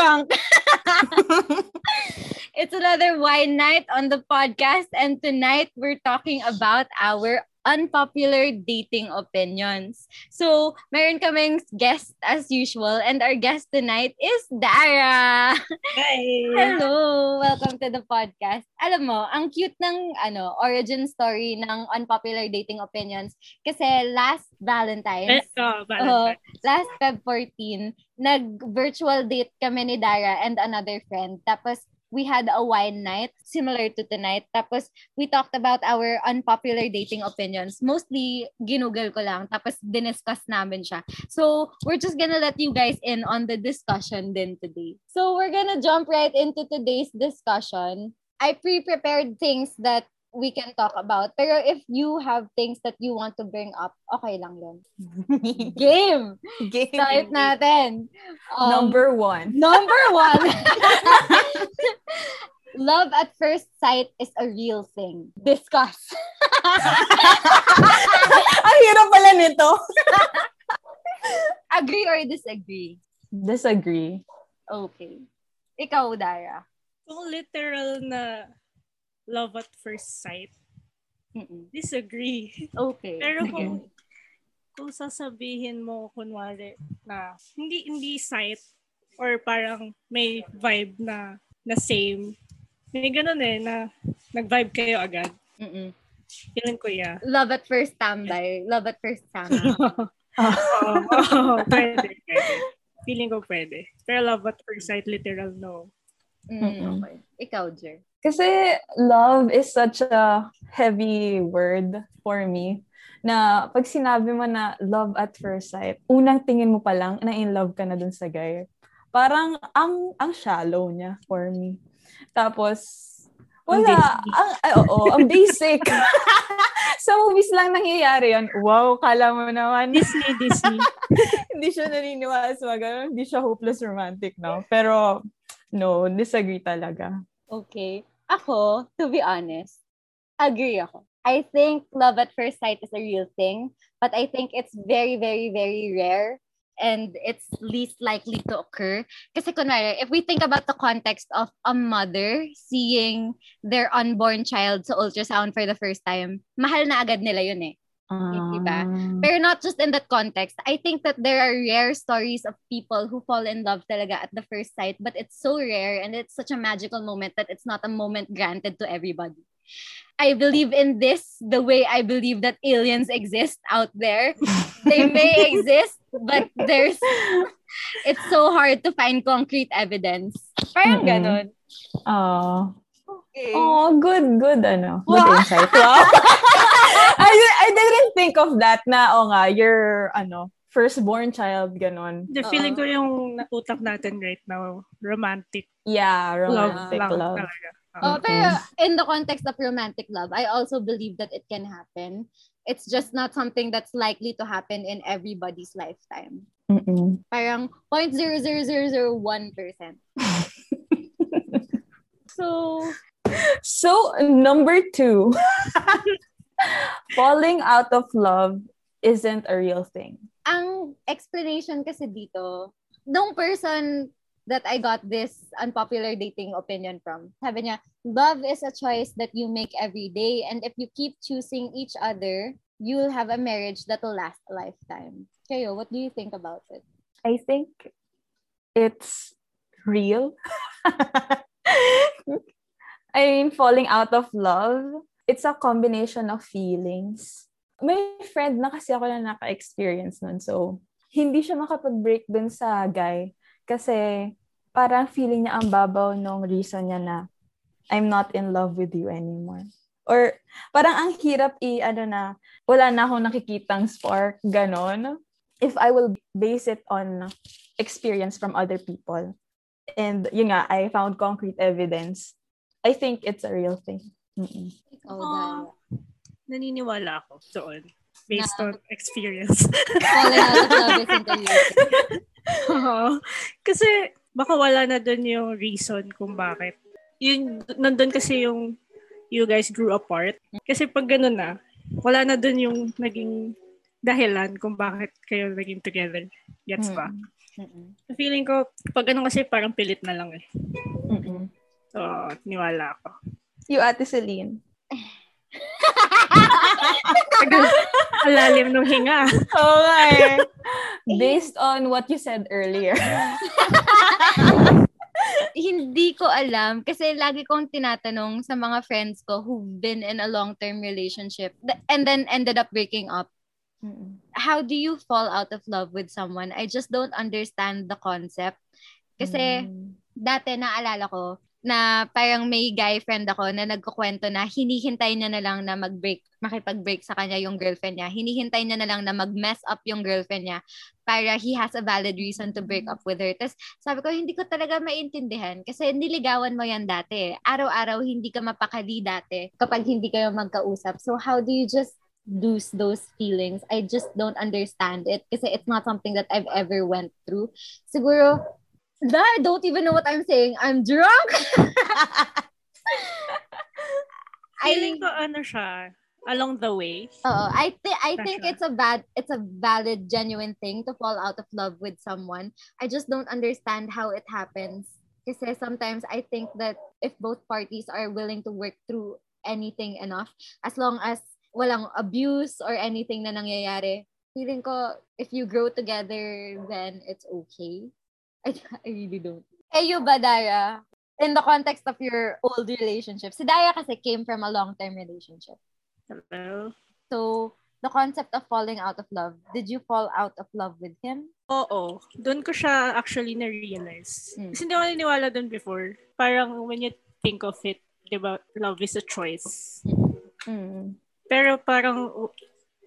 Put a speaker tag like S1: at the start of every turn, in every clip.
S1: drunk. it's another wine night on the podcast, and tonight we're talking about our unpopular dating opinions. So, meron kaming guest as usual and our guest tonight is Dara.
S2: Hi!
S1: Hello! Welcome to the podcast. Alam mo, ang cute ng ano origin story ng unpopular dating opinions kasi last Valentine's,
S2: oh, Valentine's.
S1: Uh, last Feb 14, nag-virtual date kami ni Dara and another friend. Tapos, we had a wine night similar to tonight. Tapos, we talked about our unpopular dating opinions. Mostly, ginugol ko lang. Tapos, diniscuss namin siya. So, we're just gonna let you guys in on the discussion din today. So, we're gonna jump right into today's discussion. I pre-prepared things that we can talk about. Pero if you have things that you want to bring up, okay lang yun. Game!
S3: Game.
S1: Start natin. Um,
S3: number one.
S1: Number one. Love at first sight is a real thing. Discuss.
S3: Ang hirap pala nito.
S1: Agree or disagree?
S3: Disagree.
S1: Okay. Ikaw, Dara.
S2: Kung literal na love at first sight,
S1: Mm-mm.
S2: disagree.
S1: Okay.
S2: Pero kung kung sasabihin mo kunwari na hindi hindi sight or parang may vibe na na same. May ganun eh na nag-vibe kayo agad.
S1: Mm-mm.
S2: Feeling ko yeah.
S1: Love at first tambay. Love at first tambay.
S2: Oo, oo, pwede, pwede. Feeling ko pwede. Pero love at first sight, literal no.
S1: Mm,
S3: Mm-mm.
S1: okay. Ikaw, Jer.
S3: Kasi love is such a heavy word for me na pag sinabi mo na love at first sight, unang tingin mo pa lang na in love ka na dun sa guy. Parang ang ang shallow niya for me. Tapos wala,
S2: basic.
S3: ang, ay, oo, ang basic. sa movies lang nangyayari yan. Wow, kala mo naman.
S2: Disney, Disney.
S3: hindi siya naniniwala sa mga. Hindi siya hopeless romantic, no? Pero, no, disagree talaga.
S1: Okay. Ako, to be honest, agree ako. I think love at first sight is a real thing, but I think it's very, very, very rare and it's least likely to occur. Kasi kunwari, if we think about the context of a mother seeing their unborn child sa ultrasound for the first time, mahal na agad nila yun eh. Diba?
S3: Um,
S1: Pero not just in that context. I think that there are rare stories of people who fall in love talaga at the first sight, but it's so rare and it's such a magical moment that it's not a moment granted to everybody. I believe in this the way I believe that aliens exist out there. they may exist, but there's it's so hard to find concrete evidence. Parang
S3: Mm-mm.
S1: ganon.
S3: Oh.
S1: Okay.
S3: Oh, good, good, ano. Good
S1: Wow.
S3: insight. Wow. I, I didn't think of that na, o nga, your, ano, firstborn child, ganon.
S2: The
S1: Oo.
S2: feeling ko yung utak natin right now, romantic
S3: Yeah, romantic
S2: lang
S3: love.
S2: talaga.
S1: Oh,
S2: uh-huh.
S1: pero mm. in the context of romantic love, I also believe that it can happen. It's just not something that's likely to happen in everybody's lifetime.
S3: Mm-mm.
S1: Parang 0.00001%. So,
S3: So, number two, falling out of love isn't a real thing.
S1: ang explanation kasi dito, nung person that I got this unpopular dating opinion from, sabi niya, love is a choice that you make every day and if you keep choosing each other, you'll have a marriage that will last a lifetime. Kayo, what do you think about it?
S3: I think it's real. I mean, falling out of love, it's a combination of feelings. May friend na kasi ako na naka-experience nun. So, hindi siya makapag-break dun sa guy kasi parang feeling niya ang babaw nung reason niya na I'm not in love with you anymore. Or parang ang hirap i, ano na, wala na akong nakikitang spark, ganon. If I will base it on experience from other people. And yun nga, I found concrete evidence. I think it's a real thing. Mm-mm.
S2: Ah.
S1: Dara.
S2: Naniniwala ako doon based on experience. Oo. Kasi baka wala na doon yung reason kung bakit. Yun, nandun kasi yung you guys grew apart. Kasi pag ganun na, wala na doon yung naging dahilan kung bakit kayo naging together. Gets ba?
S1: Mm-mm.
S2: Feeling ko, pag ano kasi parang pilit na lang eh.
S3: Mm-mm.
S2: So, niwala ako.
S3: You, Ate Celine.
S2: Alalim ng hinga.
S3: Nga eh. Based on what you said earlier.
S1: Hindi ko alam kasi lagi kong tinatanong sa mga friends ko who've been in a long-term relationship and then ended up breaking up. How do you fall out of love with someone? I just don't understand the concept. Kasi
S3: Mm.
S1: dati naalala ko na parang may guy friend ako na nagkukwento na hinihintay niya na lang na mag-break, makipag-break sa kanya yung girlfriend niya. Hinihintay niya na lang na mag-mess up yung girlfriend niya para he has a valid reason to break up with her. Tapos sabi ko, hindi ko talaga maintindihan kasi niligawan mo yan dati. Araw-araw hindi ka mapakali dati kapag hindi kayo magkausap. So how do you just lose those feelings? I just don't understand it kasi it's not something that I've ever went through. Siguro, I don't even know what I'm saying. I'm drunk.
S2: Feeling ko ano siya, along the way.
S1: Oo, I think I think it's a bad it's a valid genuine thing to fall out of love with someone. I just don't understand how it happens. Kasi sometimes I think that if both parties are willing to work through anything enough, as long as walang abuse or anything na nangyayari, feeling ko if you grow together, then it's okay. I, I really don't. You ba, Dara? In the context of your old relationship, si Dara kasi came from a long-term relationship.
S2: Hello?
S1: So, the concept of falling out of love, did you fall out of love with him?
S2: Oo. Doon ko siya actually na-realize.
S1: Hmm.
S2: Kasi hindi ako naniniwala doon before. Parang when you think of it, di ba, love is a choice.
S3: Mm.
S2: Pero parang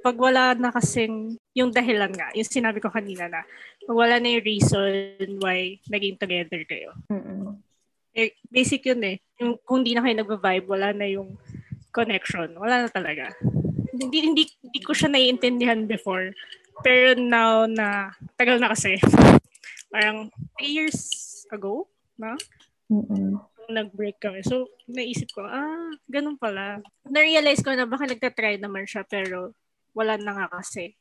S2: pag wala na kasing yung dahilan nga, yung sinabi ko kanina na, pag wala na yung reason why naging together kayo.
S3: Mm-mm.
S2: Eh, basic yun eh. Yung, kung hindi na kayo nag-vibe, wala na yung connection. Wala na talaga. Hindi, hindi, hindi ko siya naiintindihan before. Pero now na, tagal na kasi. Parang three years ago, na?
S3: Mm-mm.
S2: nag-break kami. So, naisip ko, ah, ganun pala. Na-realize ko na baka nagtatry naman siya, pero wala na nga kasi.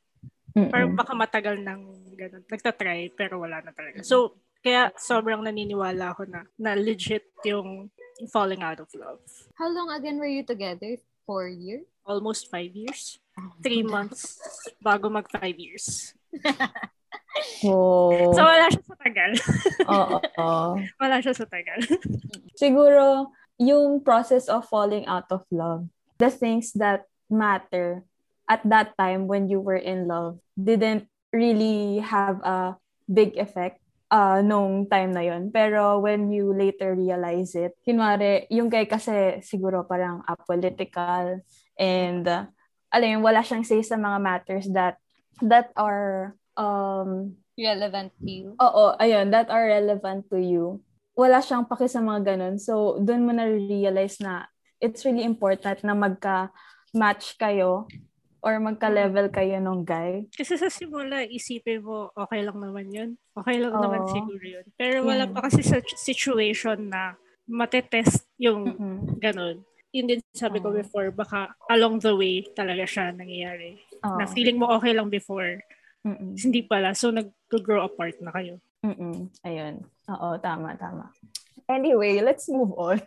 S3: Mm-mm.
S2: baka matagal nang ganun. Nagtatry, pero wala na talaga. So, kaya sobrang naniniwala ako na, na legit yung falling out of love.
S1: How long again were you together? Four years?
S2: Almost five years. Three months bago mag five years.
S3: Oh.
S2: So, wala siya sa tagal.
S3: Oo. oo.
S2: wala siya sa tagal.
S3: Siguro, yung process of falling out of love, the things that matter at that time when you were in love didn't really have a big effect uh, nung time na yon Pero when you later realize it, kunwari, yung guy kasi siguro parang apolitical and uh, alam yun, wala siyang say sa mga matters that that are um
S1: Relevant to you?
S3: Oo, ayun, that are relevant to you. Wala siyang paki sa mga ganun. So, doon mo na-realize na it's really important na magka-match kayo or magka-level kayo nung guy.
S2: Kasi sa simula, isipin mo, okay lang naman yun. Okay lang naman
S3: Oo.
S2: siguro yun. Pero wala
S3: Mm.
S2: pa kasi sa situation na matetest yung
S3: Mhm.
S2: ganun. Yun din sabi ko
S3: Oo.
S2: before, baka along the way talaga siya nangyayari.
S3: Oo.
S2: Na feeling mo okay lang before,
S3: Mm-mm.
S2: hindi pala. So, nag-grow apart na kayo.
S3: Mm-mm. Ayun. Oo, tama, tama. Anyway, let's move on.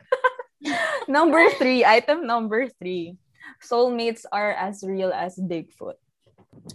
S3: number three, item number three. Soulmates are as real as Bigfoot.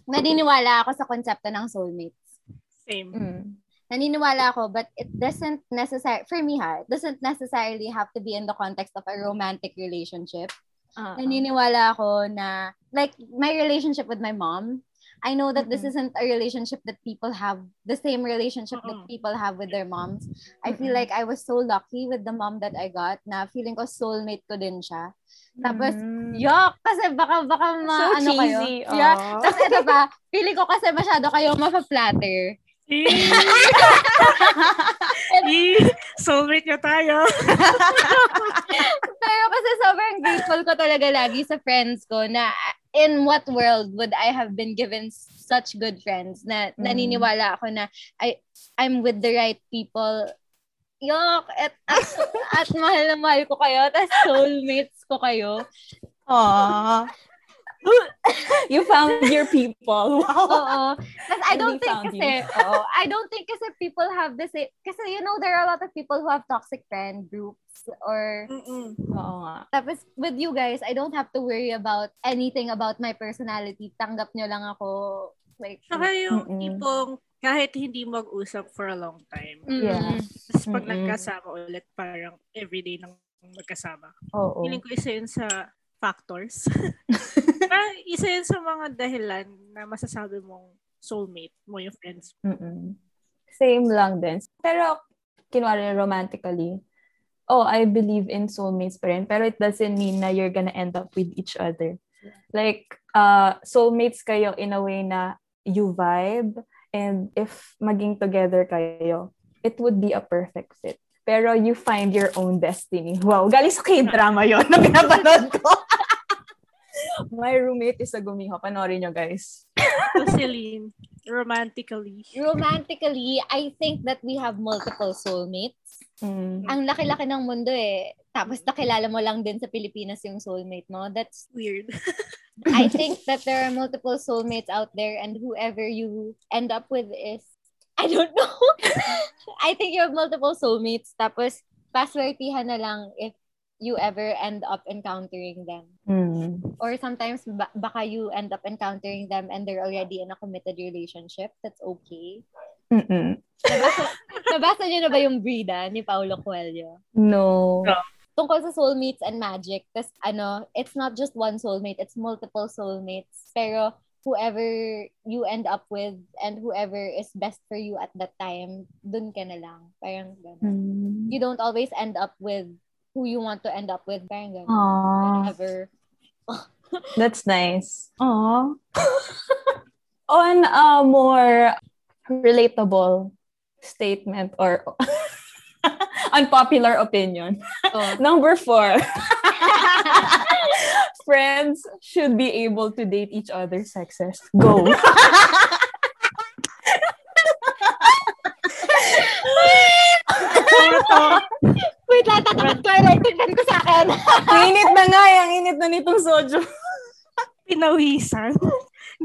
S1: Naniniwala ako sa konsepto ng soulmates.
S2: Same.
S3: Mm.
S1: Naniniwala ako, but it doesn't necessarily, for me ha, it doesn't necessarily have to be in the context of a romantic relationship.
S3: Ah.
S1: Naniniwala ako na, like, my relationship with my mom, I know that this
S3: Mm-mm.
S1: isn't a relationship that people have, the same relationship that
S2: Mm-mm.
S1: people have with their moms. I feel like I was so lucky with the mom that I got na feeling ko soulmate ko din siya. Tapos,
S3: Mm.
S1: yuck! Kasi baka, baka ma,
S3: So
S1: ano kayo.
S3: cheesy.
S1: Yeah.
S3: Aw.
S1: Tapos ito pa, feeling ko kasi masyado kayo mapa-flatter.
S2: Eh, Soulmate niya tayo.
S1: Pero kasi sobrang grateful ko talaga lagi sa friends ko na in what world would I have been given such good friends na
S3: Mm.
S1: naniniwala ako na I I'm with the right people. Yok, at, at, at mahal na mahal ko kayo, tas soulmates ko kayo.
S3: Aww. you found your people. Wow.
S1: Oo. Tapos I don't think kasi, oo, I don't think kasi people have this, kasi you know, there are a lot of people who have toxic friend groups or
S2: Mm-mm.
S3: Oo nga.
S1: tapos with you guys, I don't have to worry about anything about my personality. Tanggap nyo lang ako. Like,
S2: Saka yung
S3: Mm-mm.
S2: tipong kahit hindi mag-usap for a long time.
S1: mm,
S3: Yeah.
S2: Tapos pag
S3: Mm-mm.
S2: nagkasama ulit, parang everyday nang magkasama.
S3: Oo.
S2: Feeling ko isa yun sa factors. parang isa yun sa mga dahilan na masasabi mong soulmate mo yung friends.
S3: Mm-mm. Same lang din. Pero, kinwari romantically, oh, I believe in soulmates pa rin, pero it doesn't mean na you're gonna end up with each other. Like, uh, soulmates kayo in a way na you vibe, and if maging together kayo, it would be a perfect fit. Pero you find your own destiny. Wow, galing sa K-drama yun na pinapanood ko. My roommate is a gumiho. Panoorin nyo, guys.
S2: So, Celine, romantically.
S1: romantically, I think that we have multiple soulmates.
S3: Mm.
S1: Ang laki-laki ng mundo eh. Tapos nakilala mo lang din sa Pilipinas yung soulmate mo. That's
S2: Weird.
S1: I think that there are multiple soulmates out there and whoever you end up with is I don't know. I think you have multiple soulmates tapos paswertihan na lang if you ever end up encountering them.
S3: Mm.
S1: Or sometimes ba- baka you end up encountering them and they're already in a committed relationship. That's okay.
S3: Mm-mm.
S1: Nabasa, nabasa niyo na ba yung Brida ni Paulo Coelho?
S3: No.
S2: No.
S1: Tungkol sa soulmates and magic. Tapos ano, it's not just one soulmate, it's multiple soulmates. Pero whoever you end up with and whoever is best for you at that time, dun ka na lang. Parang ganun.
S3: Mm.
S1: You don't always end up with who you want to end up with. Parang ganun.
S3: Aww. That's nice. Aww. On a more relatable statement or unpopular opinion.
S1: Oh.
S3: Number four. Friends should be able to date each other's sexes. Go.
S1: Wait lang, tatapat ko. Like, tignan ko sa akin.
S3: init na nga, ang init na nitong soju.
S2: Pinawisan.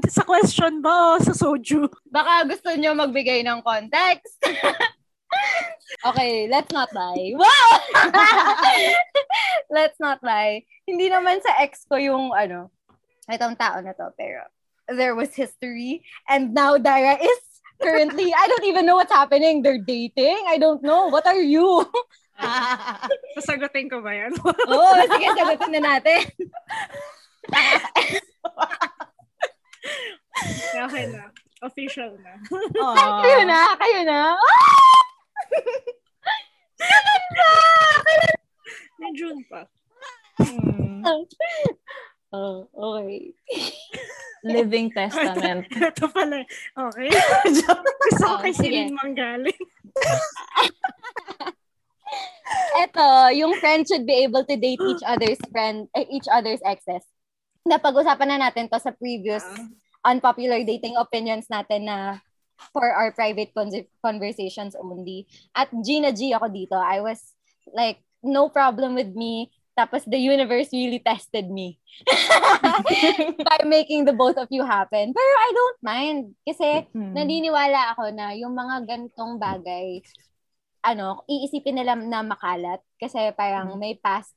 S2: sa question ba o sa soju?
S1: Baka gusto nyo magbigay ng context. Okay, let's not lie. Wow! let's not lie. Hindi naman sa ex ko yung ano, itong tao na to, pero there was history and now Dara is currently, I don't even know what's happening. They're dating? I don't know. What are you?
S2: Sasagutin ko ba yan?
S1: Oo, oh, sige, sagutin na natin.
S2: okay na. Official na.
S1: kayo na, kayo na.
S2: May June pa.
S3: Hmm.
S1: Oh, okay.
S3: Living testament.
S2: Ito pala. Okay. Gusto ko
S1: Oh,
S2: kay. Celine manggaling.
S1: Eto, yung friends should be able to date each other's friend, eh, each other's exes. Napag-usapan na natin to sa previous unpopular dating opinions natin na for our private con- conversations only. At G na G ako dito. I was like, no problem with me. Tapos the universe really tested me by making the both of you happen. Pero I don't mind. Kasi
S3: Hmm.
S1: naniniwala ako na yung mga gantong bagay, ano, iisipin nila na makalat. Kasi parang may past,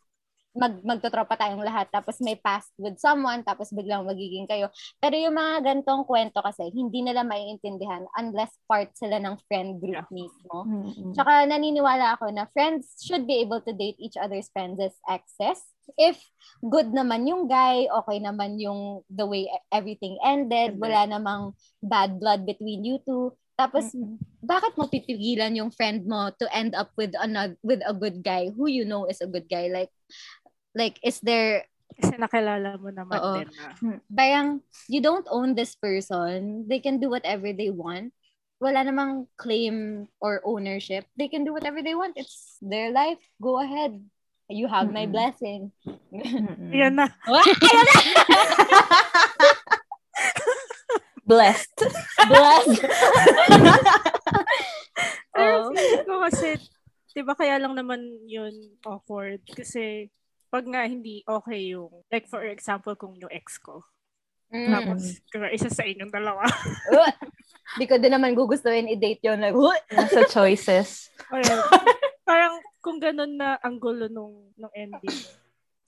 S1: mag, magtotropa tayong lahat, tapos may past with someone, tapos biglang magiging kayo. Pero yung mga gantong kwento kasi, hindi nila maiintindihan unless part sila ng friend group mismo.
S3: Mm-mm.
S1: Tsaka naniniwala ako na friends should be able to date each other's friends as exes. If good naman yung guy, okay naman yung the way everything ended,
S2: Ended.
S1: wala namang bad blood between you two. Tapos,
S3: Mm-mm.
S1: bakit mo pipigilan yung friend mo to end up with another with a good guy who you know is a good guy? Like, like is there
S2: Kasi nakilala mo naman
S1: Oo.
S2: din na.
S1: parang you don't own this person. They can do whatever they want. Wala namang claim or ownership. They can do whatever they want. It's their life. Go ahead. You have my blessing.
S3: Mm-mm.
S2: Yan na.
S1: Ayun na!
S3: Blessed.
S1: Blessed.
S2: Pero
S1: Oh.
S2: feeling ko kasi, di ba kaya lang naman yun awkward? Kasi pag nga hindi okay yung, like for example, kung yung ex ko,
S1: Mm.
S2: tapos kung isa sa inyong dalawa,
S1: Uh, Hindi ko din naman gugustuhin i-date yun. Like, what?
S3: Nasa choices.
S2: Ayun. parang kung ganun na ang gulo nung, nung ending.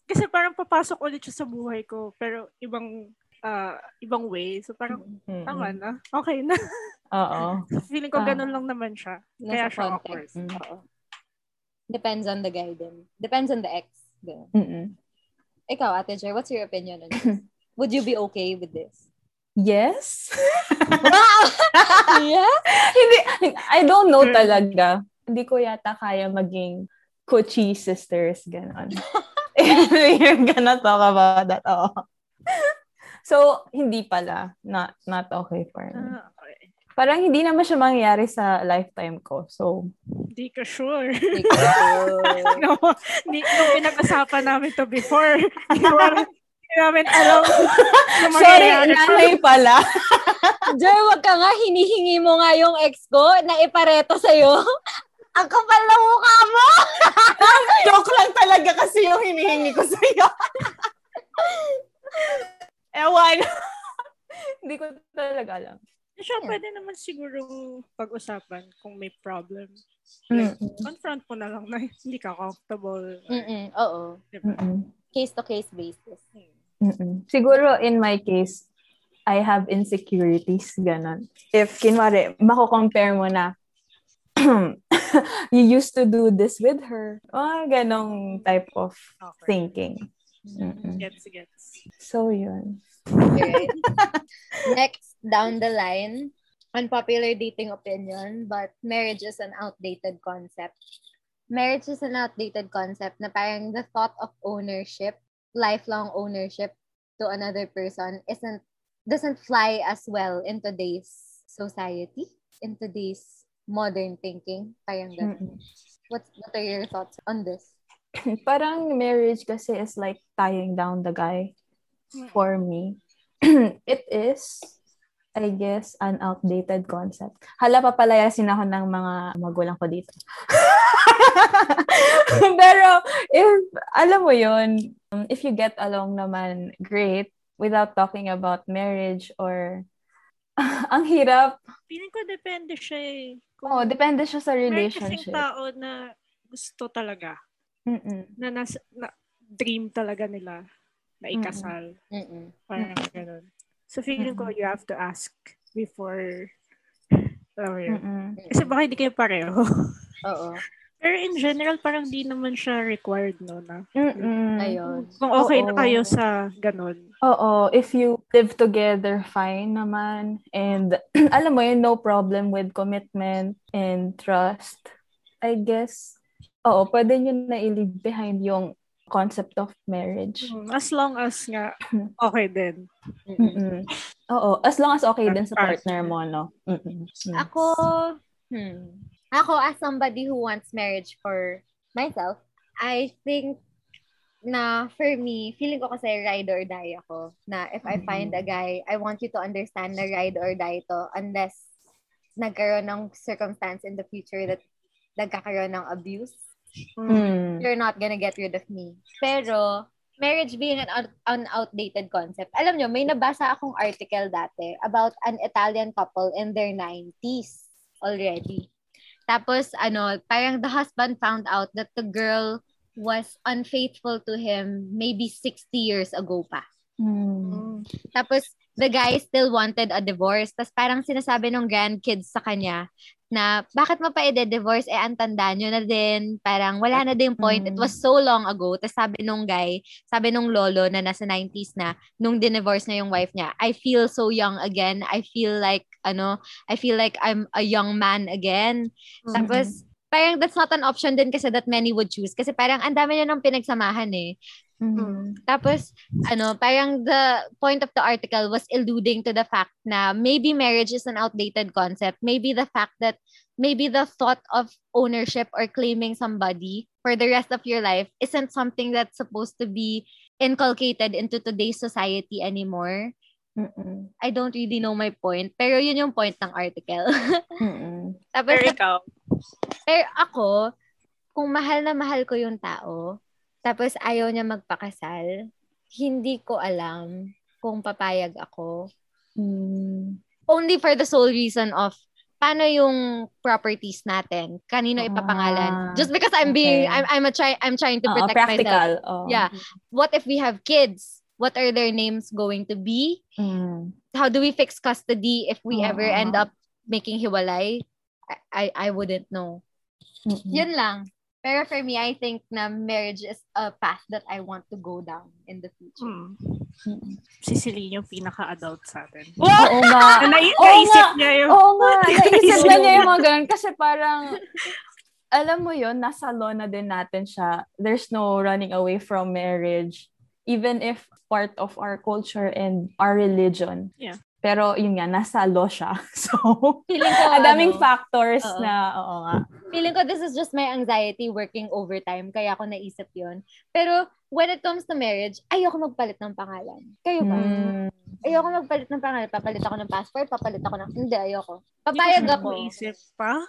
S2: Kasi parang papasok ulit siya sa buhay ko, pero ibang uh, ibang way. So parang mm-hmm. tama na. Okay na.
S3: Oo.
S2: Feeling ko ganun lang naman siya.
S1: Nasa
S2: Kaya siya
S1: context.
S2: awkward.
S3: Mm.
S2: Oo.
S1: Depends on the guy din. Depends on the ex. Din.
S3: Mm-mm.
S1: Ikaw, Ate Jer, what's your opinion on this? Would you be okay with this?
S3: Yes.
S1: yeah?
S3: Hindi, I don't know
S2: Mm.
S3: talaga. Hindi ko yata kaya maging Kochi sisters, ganon. You're gonna talk about that. Oo. So, hindi pala. Not, not okay for me. Parang hindi naman siya mangyayari sa lifetime ko. So,
S2: Hindi ka sure.
S1: Hindi ko sure.
S2: no, ni, nung pinag-usapan namin to before, hindi namin, alam na
S3: sorry, nanay pala.
S1: Jer, wag ka nga, hinihingi mo nga yung ex ko na ipareto sa'yo. Ang kapal ng mukha mo!
S3: Joke lang talaga kasi yung hinihingi ko sa'yo. Ewan. Hindi ko talaga alam.
S2: Siya, pwede naman siguro pag-usapan kung may problem.
S3: Mm.
S2: Confront mo na lang na hindi ka comfortable.
S1: Mm-mm, oo.
S2: Diba?
S1: Case-to-case basis.
S3: Mm-mm. Siguro in my case, I have insecurities, ganon. If, kinwari, mako-compare mo na, you used to do this with her. Oh, ganong type of
S2: Okay.
S3: thinking. Mm-mm.
S2: Gets, gets.
S3: So, yun.
S1: Okay. Next, down the line, unpopular dating opinion, but marriage is an outdated concept. Marriage is an outdated concept na parang the thought of ownership, lifelong ownership to another person isn't doesn't fly as well in today's society, in today's modern thinking. Parang ganun. What's, what are your thoughts on this?
S3: Parang marriage kasi is like tying down the guy
S2: Mm.
S3: for me. it is, I guess, an outdated concept. Hala, papalayasin ako ng mga magulang ko dito. Pero, if, alam mo yun, if you get along naman, great, without talking about marriage or, ang hirap.
S2: Feeling ko depende siya eh. Kung
S3: Oh, depende siya sa relationship.
S2: tao na gusto talaga.
S3: Mm-mm.
S2: Na, nas, na dream talaga nila na ikasal.
S1: Mm-mm.
S2: Parang ganun. So feeling ko you have to ask before alam mo yun.
S3: Mm-mm.
S2: Kasi baka hindi kayo pareho.
S1: Oo.
S2: Pero in general, parang di naman siya required, no? Na,
S3: Mm-mm.
S1: Ayun.
S2: kung okay na
S3: Oo.
S2: kayo sa ganun.
S3: Oo, if you live together, fine naman. And alam mo yun, no problem with commitment and trust. I guess, oo, pwede nyo na i-leave behind yung concept of marriage.
S2: Mm, As long as nga, okay din.
S1: Mm-mm.
S3: Oo, as long as okay din sa partner mo, no? Mm-mm. Mm.
S1: Ako, hmm. Ako, as somebody who wants marriage for myself, I think na for me, feeling ko kasi ride or die ako. Na if I find a guy, I want you to understand na ride or die to unless nagkaroon ng circumstance in the future that nagkakaroon ng abuse.
S3: Mm.
S1: You're not gonna get rid of me. Pero, marriage being an, out- an outdated concept. Alam nyo, may nabasa akong article dati about an Italian couple in their 90s already. Tapos, ano, parang the husband found out that the girl was unfaithful to him maybe 60 years ago pa.
S3: Mm.
S1: Tapos, the guy still wanted a divorce. Tapos parang sinasabi ng grandkids sa kanya na, bakit mo pa i-divorce? Eh, ang tanda nyo na din. Parang wala na din point. It
S3: Mm.
S1: was so long ago. Tapos sabi nung guy, sabi nung lolo na nasa 90s na, nung divorce na yung wife niya, I feel so young again. I feel like, ano, I feel like I'm a young man again. Tapos, parang that's not an option din kasi that many would choose. Kasi parang ang dami niya nang pinagsamahan eh.
S3: Mm.
S1: Tapos, ano, parang the point of the article was alluding to the fact na maybe marriage is an outdated concept. Maybe the fact that maybe the thought of ownership or claiming somebody for the rest of your life isn't something that's supposed to be inculcated into today's society anymore.
S3: Mm-mm.
S1: I don't really know my point, pero yun yung point ng article. Tapos,
S2: Pero ikaw,
S1: pero ako, kung mahal na mahal ko yung tao, tapos ayaw niya magpakasal, hindi ko alam kung papayag ako.
S3: Mm.
S1: only for the sole reason of paano yung properties natin? Kanino ipapangalan?
S3: Ah,
S1: Just because I'm being
S3: okay.
S1: I'm I'm a try I'm trying to
S3: Oo,
S1: protect myself.
S3: practical. oo.
S1: Yeah. What if we have kids? What are their names going to be?
S3: Mm.
S1: How do we fix custody if we ever
S3: Oo.
S1: end up making hiwalay? I I, I wouldn't know.
S3: Mm-mm.
S1: Yun lang. Pero for me, I think na marriage is a path that I want to go down in the future.
S2: Hmm.
S3: Mm-mm.
S2: Si Celine yung pinaka-adult sa atin.
S3: Oo nga.
S2: Na, nai-
S3: Oo
S2: naisip
S3: nga.
S2: niya yung...
S3: Oo nga. Naisip na niya yung mga ganun. Kasi parang, alam mo yun, nasa law na din natin siya. There's no running away from marriage. Even if part of our culture and our religion.
S2: Yeah.
S3: Pero yun nga, nasa law siya. So, ang daming
S1: ano,
S3: factors
S1: Oo.
S3: na, oo nga.
S1: Feeling ko this is just my anxiety working overtime. Kaya ako naisip yun. Pero when it comes to marriage, ayoko magpalit ng pangalan. Kayo ba?
S3: Mm.
S1: Ayoko magpalit ng pangalan. Papalit ako ng passport, papalit ako ng... Hindi, ayoko. Papayag
S2: ko
S1: ako.
S2: Isip pa.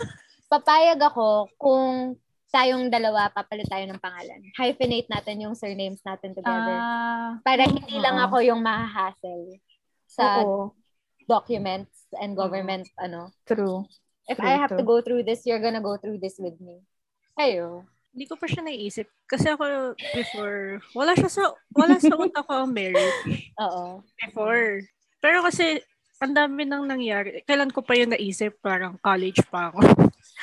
S1: Papayag ako kung tayong dalawa papalit tayo ng pangalan. Hyphenate natin yung surnames natin together.
S3: Ah,
S1: Para hindi lang
S3: oo.
S1: ako yung mahahassle sa
S3: oo.
S1: documents and government ano.
S3: True.
S1: If
S3: True,
S1: I have to
S3: true.
S1: go through this, you're gonna go through this with me. Ayo.
S2: Hindi ko pa siya naisip. Kasi ako before, wala siya sa, wala sa utak ko ang marriage.
S1: Oo.
S2: Before. Pero kasi, ang dami nang nangyari. Kailan ko pa yun naisip? Parang college pa ako.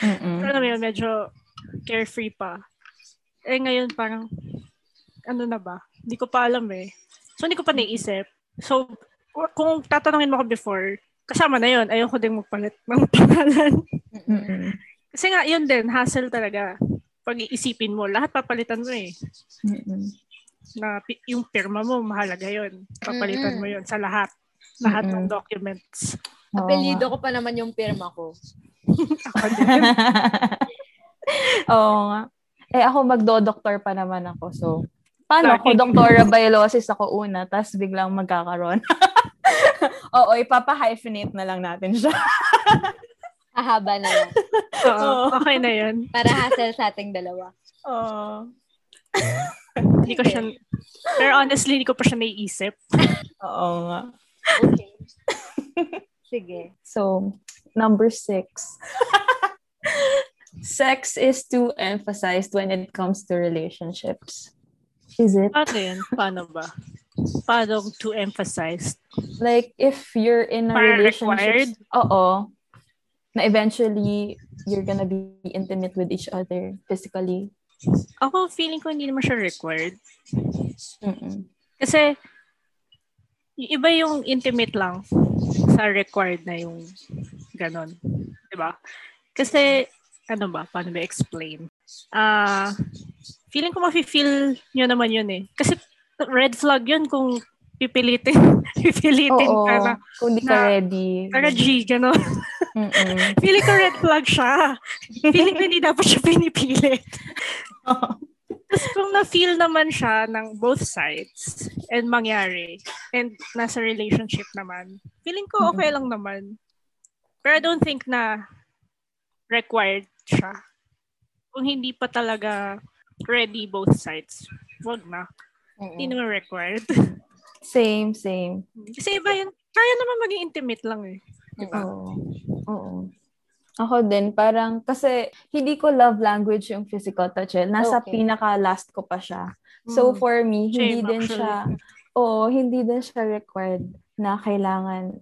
S3: Mm-mm.
S2: Alam mo yun, medyo carefree pa. Eh ngayon parang, ano na ba? Hindi ko pa alam eh. So hindi ko pa naisip. So, kung tatanungin mo ko before, kasama na yun, ayoko din magpalit ng pangalan.
S3: Mm-mm.
S2: Kasi nga, yun din, hassle talaga. Pag iisipin mo, lahat papalitan mo eh.
S3: Mm-mm.
S2: Na pi- yung pirma mo, mahalaga yun. Papalitan
S1: Mm-mm.
S2: mo yun sa lahat. Lahat ng
S3: Mm-mm.
S2: documents.
S1: Apelido ko pa naman yung pirma ko.
S2: Ako din.
S3: Oo nga. Eh ako magdo-doktor pa naman ako. So, paano ako doktora biolosis ako una, tapos biglang magkakaroon. Oo, ipapa-hyphenate na lang natin siya.
S1: Ahaba na lang.
S2: Oo, okay na yun.
S1: Para hassle sa ating dalawa.
S2: Oo. Hindi ko siya, pero honestly, hindi ko pa siya naiisip.
S3: Oo nga.
S1: Okay. Sige.
S3: So, number six. Sex is too emphasized when it comes to relationships. Is it?
S2: Paano yun? Paano ba? Paano to emphasize?
S3: Like, if you're in a
S2: Parang
S3: relationship, oo, na eventually, you're gonna be intimate with each other physically.
S2: Ako, feeling ko hindi naman siya required.
S3: Mm-mm.
S2: Kasi, iba yung intimate lang sa required na yung ganon. Diba? Kasi, ano ba? Paano ba explain? Ah, feeling ko mafe-feel nyo naman yun eh. Kasi, red flag yun kung pipilitin. pipilitin
S3: Oo,
S2: ka na.
S3: kung di ka
S2: na-
S3: ready.
S2: Para G, ganon. Feeling ko red flag siya. Feeling ko hindi dapat siya pinipilit. Tapos kung na-feel naman siya ng both sides and mangyari and nasa relationship naman, feeling ko okay lang naman. Pero I don't think na required siya. Kung hindi pa talaga ready both sides, wag na. Hindi naman required.
S3: Same, same.
S2: Kasi iba yun, kaya naman maging intimate lang eh. Diba?
S3: Oo. Oo. Ako din, parang, kasi hindi ko love language yung physical touch. Eh. Nasa
S1: Okay.
S3: pinaka-last ko pa siya. So,
S2: Mm.
S3: for me, hindi
S2: Same,
S3: din
S2: actually.
S3: siya, oo, hindi din siya required na kailangan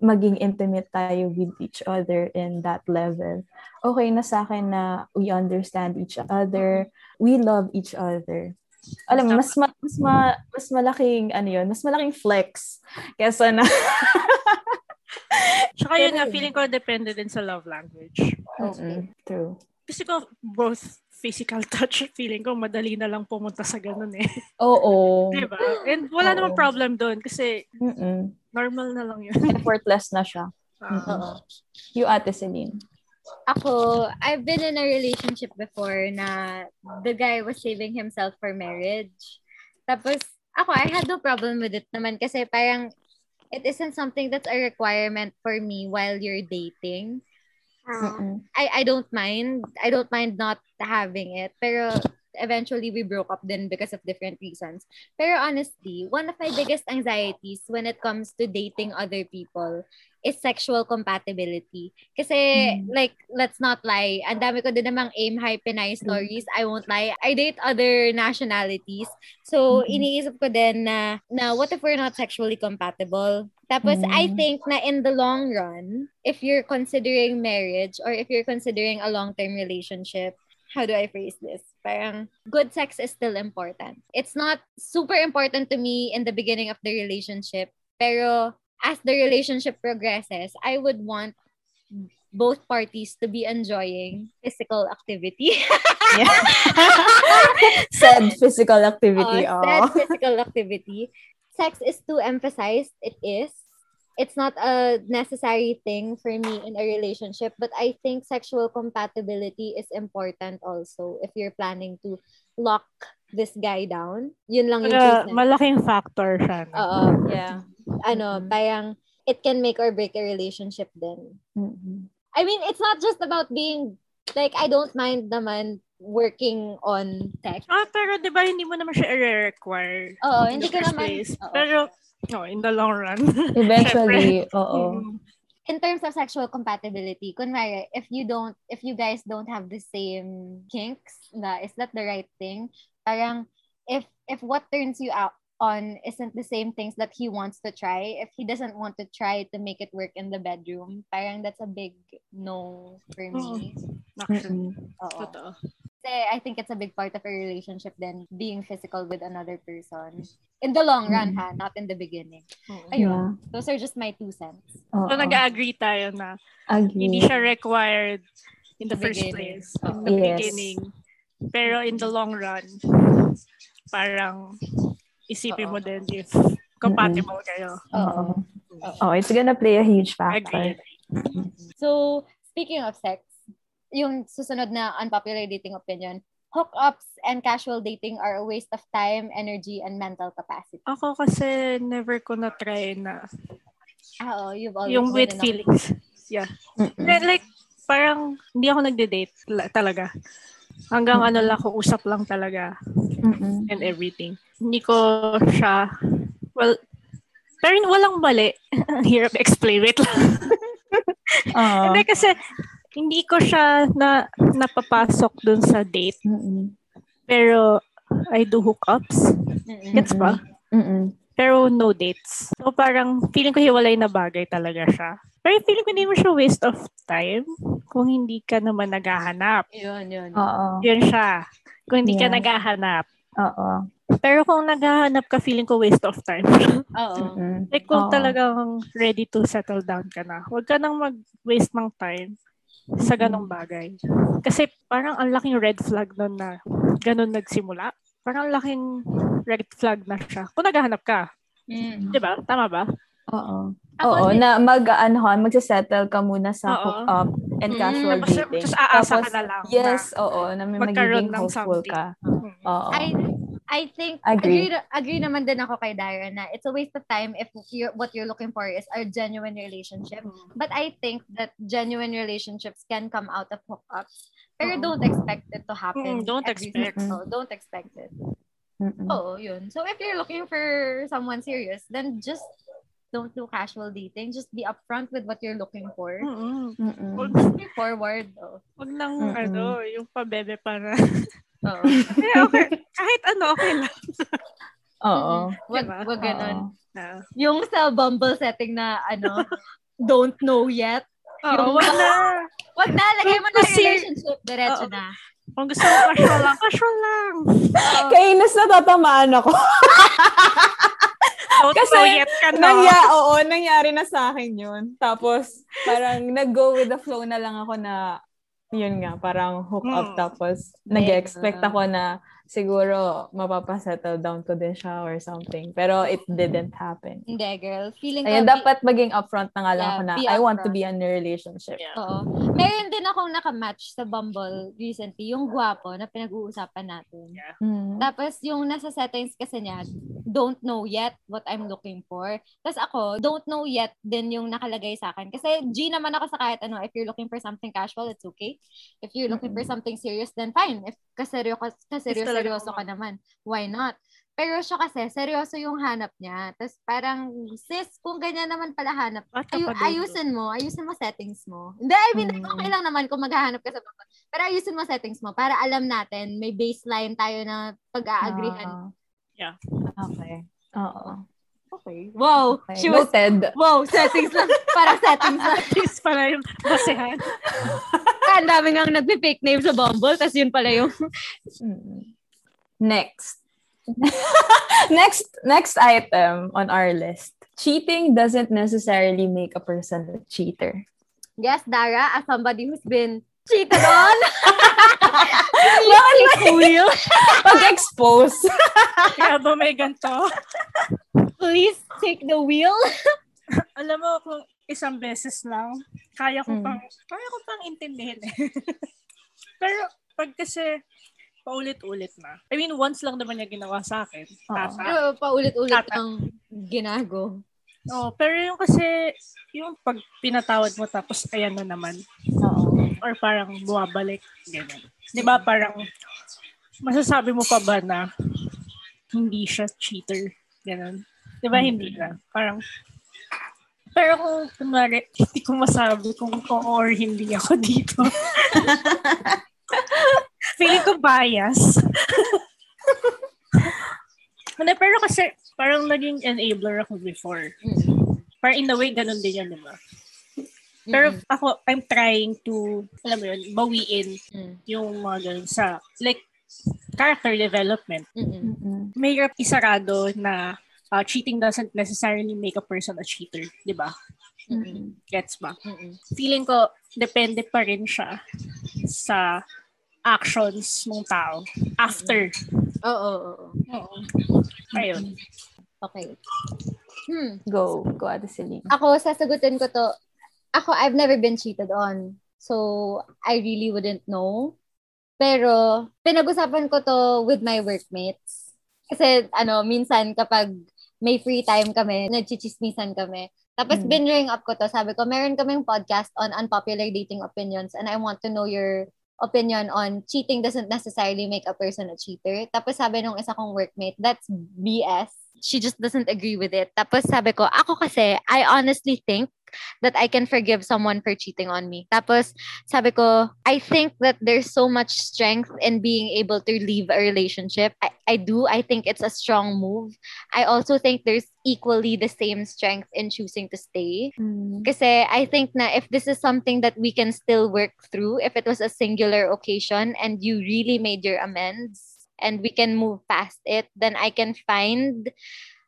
S3: maging intimate tayo with each other in that level. Okay na sa akin na we understand each other, we love each other. Alam mo, mas, ma- mas, ma- mas malaking, ano yun, mas malaking flex kesa na,
S2: Tsaka yun nga, feeling ko depende din sa love language.
S3: Mm-mm. true.
S2: Kasi ko both physical touch, feeling ko madali na lang pumunta sa ganun eh.
S3: Oo.
S2: diba? And wala
S3: Oo.
S2: namang problem doon kasi
S3: Mm-mm.
S2: normal na lang yun.
S3: Effortless na siya.
S2: Ah,
S1: Oo.
S3: You, Ate Celine.
S1: Ako, I've been in a relationship before na the guy was saving himself for marriage. Tapos, ako, I had no problem with it naman kasi parang it isn't something that's a requirement for me while you're dating.
S3: Mm-mm.
S1: I I don't mind. I don't mind not having it. Pero eventually we broke up then because of different reasons. Pero honestly, one of my biggest anxieties when it comes to dating other people is sexual compatibility. Kasi,
S3: Mm.
S1: like, let's not lie, ang dami ko din namang aim high Pinay stories. I won't lie. I date other nationalities. So,
S3: Mm.
S1: iniisip ko din na, na what if we're not sexually compatible? Tapos, I
S3: Mm.
S1: think na in the long run, if you're considering marriage or if you're considering a long-term relationship, how do I phrase this? Parang good sex is still important. It's not super important to me in the beginning of the relationship, pero as the relationship progresses, I would want both parties to be enjoying physical activity.
S3: Said physical activity.
S1: Uh,
S3: Oh,
S1: said physical activity. Sex is too emphasized. It is. It's not a necessary thing for me in a relationship, but I think sexual compatibility is important also if you're planning to lock this guy down. Yun lang yung reason.
S2: malaking factor siya. no?
S1: Oo.
S3: yeah.
S1: Ano,
S3: Mhm.
S1: parang it can make or break a relationship then.
S3: Mm-mm.
S1: I mean, it's not just about being like I don't mind naman working on sex.
S2: Ah, pero di ba hindi mo naman siya i-require?
S1: Oo,
S2: in
S1: hindi
S2: first
S1: naman.
S2: place?
S1: oo.
S2: Pero, no, in the long run.
S3: Eventually, oo.
S2: Mm.
S1: in terms of sexual compatibility, kunwari, if you don't, if you guys don't have the same kinks, na is that the right thing? Parang, if if what turns you out on isn't the same things that he wants to try, if he doesn't want to try to make it work in the bedroom, parang that's a big no for me.
S2: Actually,
S3: Mm-mm.
S1: Oo. I think it's a big part of a relationship then being physical with another person. In the long run, ha? Not in the beginning.
S2: Mm.
S1: Ayun.
S3: Yeah.
S1: Those are just my two cents.
S3: Oo.
S2: So, nag-agree tayo na
S3: Agree.
S2: hindi siya required in the
S1: The
S2: first
S1: beginning.
S2: place. In the
S3: Yes.
S2: beginning. Pero in the long run, parang isipin mo
S1: Oo.
S2: din if compatible kayo.
S3: Oo.
S1: Oo.
S3: Oh, it's gonna play a huge factor.
S2: Agree.
S1: So, speaking of sex, yung susunod na unpopular dating opinion, hookups and casual dating are a waste of time, energy, and mental capacity.
S2: Ako kasi never ko na try na
S1: Ah, oo, you've always
S2: yung with feelings. Yeah.
S3: Mm-mm.
S2: Like, parang hindi ako nagde-date la- talaga. Hanggang ano lang, kung usap lang talaga
S3: Mm-mm.
S2: and everything. Hindi ko siya, well, pero walang mali. Hirap explain. Wait lang. Hindi kasi, hindi ko siya na napapasok dun sa date.
S3: Mm-mm.
S2: Pero, I do hookups.
S1: Mm-mm.
S2: Gets ba?
S3: Mm-mm.
S2: Pero no dates. So parang feeling ko hiwalay na bagay talaga siya. Pero feeling ko hindi mo siya waste of time kung hindi ka naman naghahanap.
S1: Yun, yun.
S3: Oo.
S2: Yun siya. Kung hindi ka
S3: Yeah.
S2: naghahanap.
S3: Oo.
S2: Pero kung naghahanap ka, feeling ko waste of time.
S1: Oo.
S2: Like kung
S3: Oo.
S2: talagang ready to settle down ka na, huwag ka nang mag-waste ng time sa ganong bagay. Kasi parang ang laking red flag nun na ganon nagsimula. Parang ang laking red flag na siya. Kung naghahanap ka.
S1: Mm.
S2: Di ba? Tama ba?
S3: Oo.
S1: Ako
S3: Oo,
S1: din-
S3: na mag, ano, magsasettle ka muna sa
S2: Oo.
S3: hookup and
S1: Mm,
S3: casual
S2: Tapos,
S3: dating.
S2: tapos aasa ka na lang.
S3: Yes, oo, na may magiging
S2: ng
S3: hopeful
S2: something.
S3: ka.
S2: Na,
S3: Oo.
S1: I I think
S3: Agree.
S1: agree. agree naman din ako kay Dara na it's a waste of time if you're, what you're looking for is a genuine relationship. But I think that genuine relationships can come out of hookups. Pero
S2: Oo.
S1: don't expect it to happen.
S2: Mm, don't expect.
S1: sexual. Don't expect it.
S3: Mm-mm.
S1: Oo, yun. So if you're looking for someone serious, then just don't do casual dating. Just be upfront with what you're looking for.
S2: Mm-mm.
S3: Mm-mm.
S1: Just be forward. Oh.
S2: huwag nang,
S3: Mm-mm.
S2: ano, yung pabebe para.
S1: Oo.
S2: Eh, okay. Kahit ano, okay lang.
S3: Oo.
S1: Wag,
S2: Diba?
S1: wag ganun.
S2: Ah.
S1: Yung sa Bumble setting na ano, don't know yet.
S2: Oo,
S1: Yung-
S2: wag na.
S1: Wag na, lagay mo na relationship. Diretso na.
S2: Kung gusto mo casual lang, casual lang.
S3: Kainis na tatamaan ako.
S2: Don't
S3: Kasi
S2: know yet ka no.
S3: Nangya, oo, nangyari na sa akin yun. Tapos, parang nag-go with the flow na lang ako na, yun nga, parang hook up.
S2: Hmm.
S3: Tapos, nag-expect ako na siguro mapapasettle down ko din siya or something. Pero it didn't happen.
S1: Hindi, girl. Feeling ko,
S3: Ayun,
S1: bi-
S3: dapat maging upfront na nga lang
S1: Yeah,
S3: ako na I want to be in a relationship.
S2: Yeah.
S1: Oo. Meron din akong nakamatch sa Bumble recently, yung gwapo na pinag-uusapan natin.
S3: Mm.
S1: Tapos yung nasa settings kasi niya, don't know yet what I'm looking for. Tapos ako, don't know yet din yung nakalagay sa akin. Kasi G naman ako sa kahit ano, if you're looking for something casual, it's okay. If you're looking for something serious, then fine. If kaseryoso, kaseryoso, seryoso ka naman, why not? Pero siya kasi, seryoso yung hanap niya. Tapos parang, sis, kung ganyan naman pala hanap, ayu- ayusin mo, ayusin mo settings mo. Hindi, I mean, mm. okay lang naman kung maghahanap ka sa baba. Pero ayusin mo settings mo para alam natin, may baseline tayo na pag-aagrihan.
S3: Uh,
S2: yeah.
S3: Okay. Oo.
S1: Okay. Wow.
S3: Okay. She was, Noted.
S1: Wow, settings lang. Parang settings lang.
S2: settings pala yung basehan.
S1: Ang dami nga nagpe-fake name sa Bumble, tapos yun pala yung...
S3: Next. next next item on our list. Cheating doesn't necessarily make a person a cheater.
S1: Yes, Dara, as somebody who's been cheated on.
S3: Bakit wheel? Pag-expose.
S2: Kaya ba may ganito?
S1: Please take the wheel.
S2: Alam mo, kung isang beses lang, kaya ko hmm. pang, kaya ko pang intindihin eh. Pero pag kasi paulit-ulit na. I mean, once lang naman niya ginawa sa akin.
S1: Tata. Pero paulit-ulit Tata. ang ginago.
S2: Oo, oh, pero yung kasi, yung pag pinatawad mo tapos ayan na naman.
S3: Oo.
S2: Or parang bumabalik. Ganyan. Di ba parang, masasabi mo pa ba na hindi siya cheater? Ganun. Di ba hindi na? Parang, pero kung kunwari, hindi ko masabi kung oo or hindi ako dito. Feeling ko bias. Hindi, pero kasi parang naging enabler ako before. Mm. Parang in a way, ganun din yan, di ba? Pero mm-hmm. ako, I'm trying to, alam mo yun, bawiin mm. yung mga ganun sa, like, character development.
S1: Mm-hmm.
S2: Mahirap isarado na uh, cheating doesn't necessarily make a person a cheater, di ba?
S1: Mm-hmm.
S2: Gets ba?
S1: Mm-hmm.
S2: Feeling ko, depende pa rin siya sa actions ng tao after.
S1: Oo, oo,
S2: oo. Ayun.
S1: Okay. Hmm.
S3: Go. Go, Ate Celine.
S1: Ako, sasagutin ko to. Ako, I've never been cheated on. So, I really wouldn't know. Pero, pinag-usapan ko to with my workmates. Kasi, ano, minsan kapag may free time kami, nagchichismisan kami. Tapos, hmm. binring up ko to. Sabi ko, meron kaming podcast on unpopular dating opinions and I want to know your opinion on cheating doesn't necessarily make a person a cheater. Tapos sabi nung isa kong workmate, that's BS. She just doesn't agree with it. Tapos sabi ko, ako kasi, I honestly think that I can forgive someone for cheating on me. Tapos, sabi ko, I think that there's so much strength in being able to leave a relationship. I, I do. I think it's a strong move. I also think there's equally the same strength in choosing to stay.
S3: Mm.
S1: Kasi I think na if this is something that we can still work through, if it was a singular occasion and you really made your amends and we can move past it, then I can find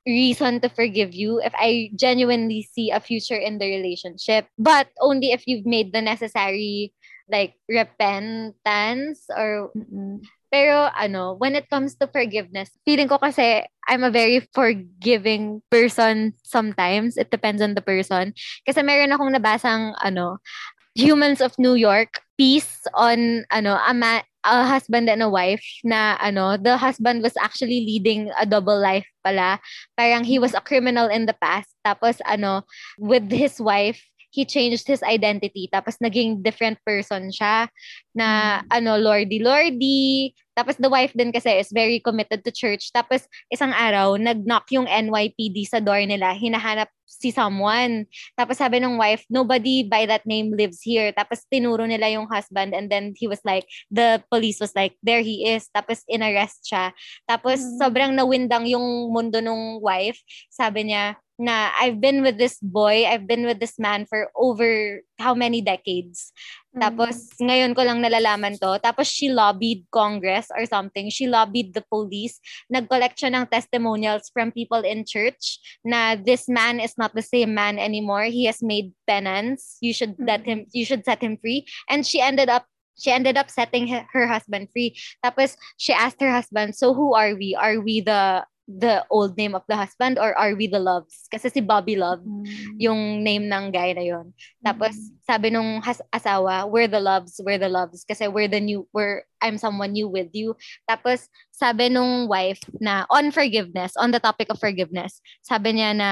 S1: reason to forgive you if I genuinely see a future in the relationship, but only if you've made the necessary like repentance or
S3: mm-hmm.
S1: pero ano, when it comes to forgiveness, feeling ko kasi I'm a very forgiving person sometimes. It depends on the person. Kasi meron akong nabasang ano, Humans of New York, piece on ano, a ma- a husband and a wife na ano, the husband was actually leading a double life pala. Parang he was a criminal in the past. Tapos ano, with his wife, he changed his identity. Tapos naging different person siya na mm. ano, lordy lordy. Tapos the wife din kasi is very committed to church. Tapos isang araw, nag-knock yung NYPD sa door nila. Hinahanap si someone. Tapos sabi ng wife, nobody by that name lives here. Tapos tinuro nila yung husband and then he was like, the police was like, there he is. Tapos inarrest siya. Tapos mm-hmm. sobrang nawindang yung mundo ng wife. Sabi niya, na I've been with this boy, I've been with this man for over how many decades. Mm-hmm. Tapos ngayon ko lang nalalaman to. Tapos she lobbied Congress or something. She lobbied the police. Nag-collect siya ng testimonials from people in church na this man is not the same man anymore. He has made penance. You should mm-hmm. let him you should set him free. And she ended up she ended up setting her husband free. Tapos she asked her husband, "So who are we? Are we the the old name of the husband or are we the loves? Kasi si Bobby Love,
S3: Mm.
S1: yung name ng guy na yon. Tapos sabi nung has- asawa, we're the loves, we're the loves kasi we're the new we're I'm someone new with you. Tapos sabi nung wife na on forgiveness, on the topic of forgiveness, sabi niya na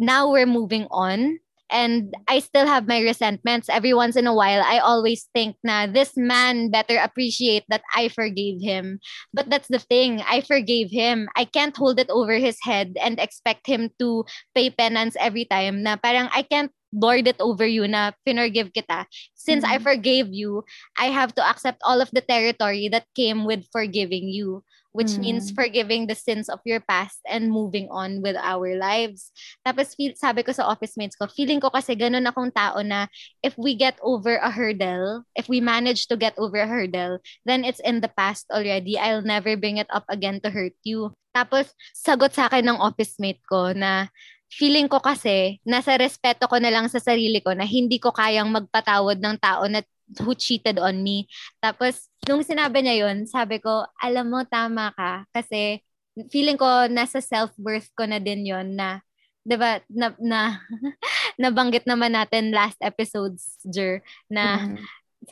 S1: now we're moving on and I still have my resentments every once in a while. I always think na this man better appreciate that I forgave him. But that's the thing. I forgave him. I can't hold it over his head and expect him to pay penance every time na parang I can't lord it over you na pinorgive kita. Since I
S3: Mhm.
S1: forgave you, I have to accept all of the territory that came with forgiving you, which means
S3: Mm.
S1: forgiving the sins of your past and moving on with our lives. Tapos feel, sabi ko sa office mates ko, feeling ko kasi ganun akong tao na if we get over a hurdle, if we manage to get over a hurdle, then it's in the past already. I'll never bring it up again to hurt you. Tapos, sagot sa akin ng office mate ko na feeling ko kasi, nasa respeto ko na lang sa sarili ko na hindi ko kayang magpatawad ng tao na who cheated on me. Tapos, nung sinabi niya yun, sabi ko, alam mo, tama ka. Kasi, feeling ko, nasa self-worth ko na din yon na, 'di ba na, na nabanggit naman natin last episodes, Jer, na
S3: Mm.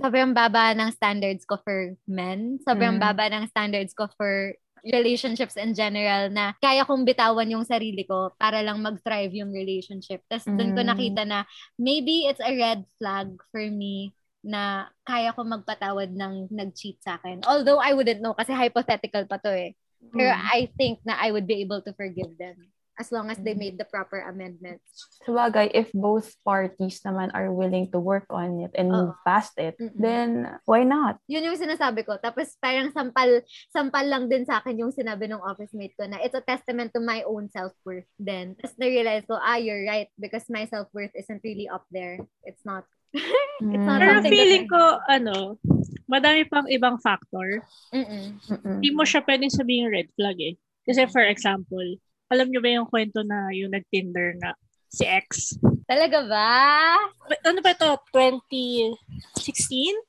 S1: sobrang baba ng standards ko for men. Sobrang
S3: Mm.
S1: baba ng standards ko for relationships in general na kaya kong bitawan yung sarili ko para lang mag-thrive yung relationship. Tapos doon ko
S3: Mm.
S1: nakita na maybe it's a red flag for me na kaya ko magpatawad ng nag-cheat sa akin. Although I wouldn't know kasi hypothetical pa to eh. Pero
S3: Mm.
S1: I think na I would be able to forgive them as long as they made the proper amendments.
S3: Sabagay, if both parties naman are willing to work on it and move
S1: Oo.
S3: past it,
S1: Mm-mm.
S3: then why not?
S1: yun yung sinasabi ko. Tapos parang sampal, sampal lang din sa akin yung sinabi ng office mate ko na it's a testament to my own self-worth then. Tapos na-realize ko, ah, you're right because my self-worth isn't really up there. It's not. It's not
S2: Pero feeling
S1: that-
S2: ko, ano, madami pang ibang factor. Hindi mo siya pwedeng sabihin red flag eh. Kasi for example, alam nyo ba yung kwento na yung nag-Tinder na si X?
S1: Talaga ba?
S2: Ano ba ito? 2016?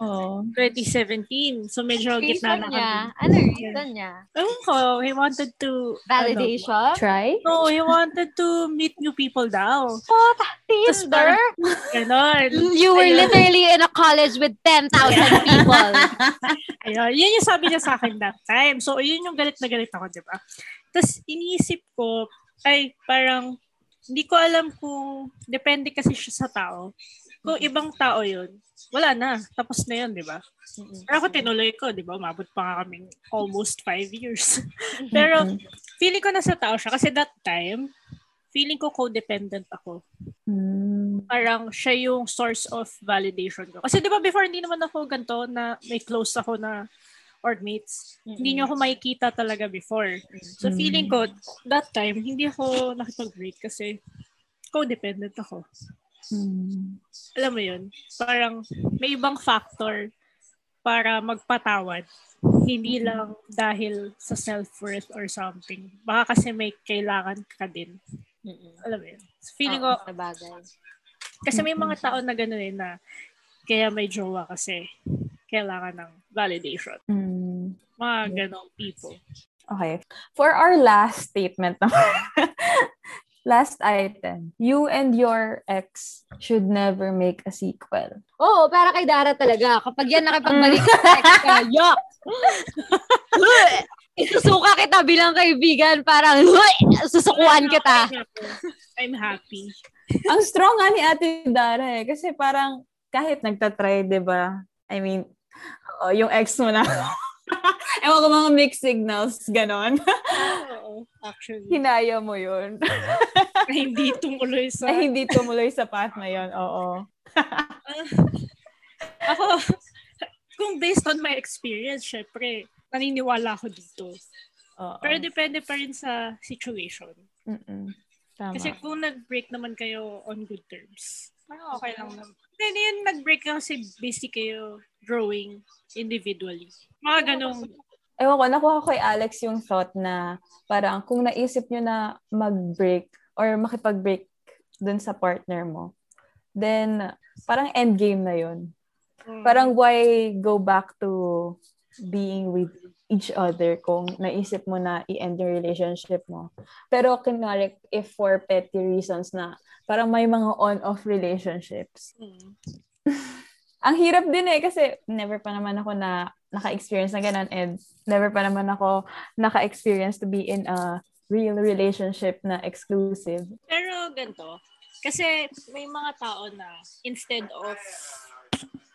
S3: Oh.
S2: 2017. So medyo gitna na
S1: niya.
S2: kami.
S1: Ano reason niya?
S2: Ewan ko, he wanted to...
S1: Validation?
S3: Try?
S2: Ano, no, he wanted to meet new people daw. Tas
S1: Tinder?
S2: Ganon.
S1: You were
S2: Ayun.
S1: literally in a college with 10,000 people.
S2: Ayun, yun yung sabi niya sa akin that time. So, yun yung galit na galit ako, di ba? Tapos, iniisip ko, ay, parang, hindi ko alam kung, depende kasi siya sa tao. Kung ibang tao yun, wala na. Tapos na yun, di ba? Pero ako tinuloy ko, di ba? Umabot pa nga kaming almost five years. Pero, feeling ko nasa tao siya. Kasi that time, feeling ko codependent ako.
S3: Mm.
S2: Parang siya yung source of validation ko. Kasi di ba before, hindi naman ako ganito na may close ako na orgmates. Hindi niyo ako makikita talaga before. So feeling ko, that time, hindi ako nakipag-break kasi codependent ako.
S3: Mm.
S2: Alam mo yun? Parang may ibang factor para magpatawad. Hindi lang dahil sa self-worth or something. Baka kasi may kailangan ka din. Alam mo yun? So feeling ko,
S1: Oo, bagay.
S2: kasi may mga tao na gano'n eh na kaya may jowa kasi kailangan ng validation.
S3: Mm.
S2: Mga ganong people.
S3: Okay. For our last statement naman, last item, you and your ex should never make a sequel.
S1: Oo, para kay Dara talaga. Kapag yan nakipagbalik sa ex ka, yuck! Isusuka kita bilang kaibigan. Parang, susukuan kita.
S2: I'm happy.
S3: Ang strong nga ni Ate Dara eh. Kasi parang kahit nagtatry, di ba? I mean, oh, yung ex mo na. Ewan ko mga mixed signals, ganon.
S2: Oo, actually.
S3: Hinaya mo yun.
S2: Na hindi tumuloy sa...
S3: na hindi tumuloy sa path na yun. Oo.
S2: Ako, kung based on my experience, syempre, naniniwala ako dito.
S3: Oo.
S2: Pero depende pa rin sa situation.
S3: Mm-mm. Tama.
S2: Kasi kung nag-break naman kayo on good terms, parang okay lang naman. Hindi, yun, nag-break kayo kasi busy kayo growing individually. Mga ganong,
S3: Ewan ko, nakuha ko kay Alex yung thought na parang kung naisip nyo na mag-break or makipag-break dun sa partner mo, then parang endgame na yun.
S2: mm,
S3: Parang why go back to being with each other kung naisip mo na i-end yung relationship mo. Pero kunwari, if for petty reasons na parang may mga on-off relationships.
S2: Mm.
S3: Ang hirap din eh kasi never pa naman ako na naka-experience na ganun and never pa naman ako naka-experience to be in a real relationship na exclusive.
S2: Pero ganito, kasi may mga tao na instead of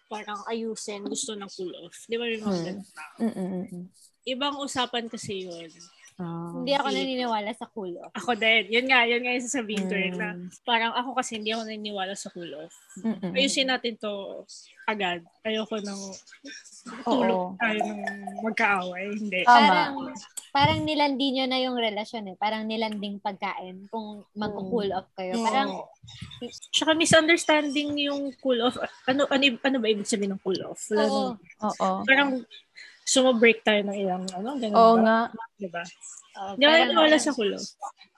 S2: parang ayusin, gusto ng cool off. Di ba mga
S3: Hmm.
S2: ganun?
S3: Mm-mm-mm.
S2: Ibang usapan kasi yun.
S3: Ah.
S1: Hindi ako naniniwala sa cool off.
S2: Ako din. Yun nga, yun nga yung sasabihin ko rin na
S3: Mm.
S2: parang ako kasi hindi ako naniniwala sa cool off.
S3: Mm-mm.
S2: Ayusin natin to agad. Ayoko nang
S3: Oo.
S2: tulog tayo ng magkaaway. Hindi.
S3: Tama.
S1: Parang, parang nilandi nyo na yung relasyon eh. Parang nilanding pagkain kung magko-cool off kayo. Parang.
S2: Tsaka misunderstanding yung cool off. Ano ano ano ba ibig sabihin ng cool off? Wala
S1: oo.
S2: nang-
S3: Oo.
S2: Parang sumabreak tayo ng ilang ano, ganun
S3: Oo
S2: ba?
S3: nga.
S2: Diba?
S1: oo,
S2: Hindi ako
S1: parang-
S2: naniniwala sa cool off.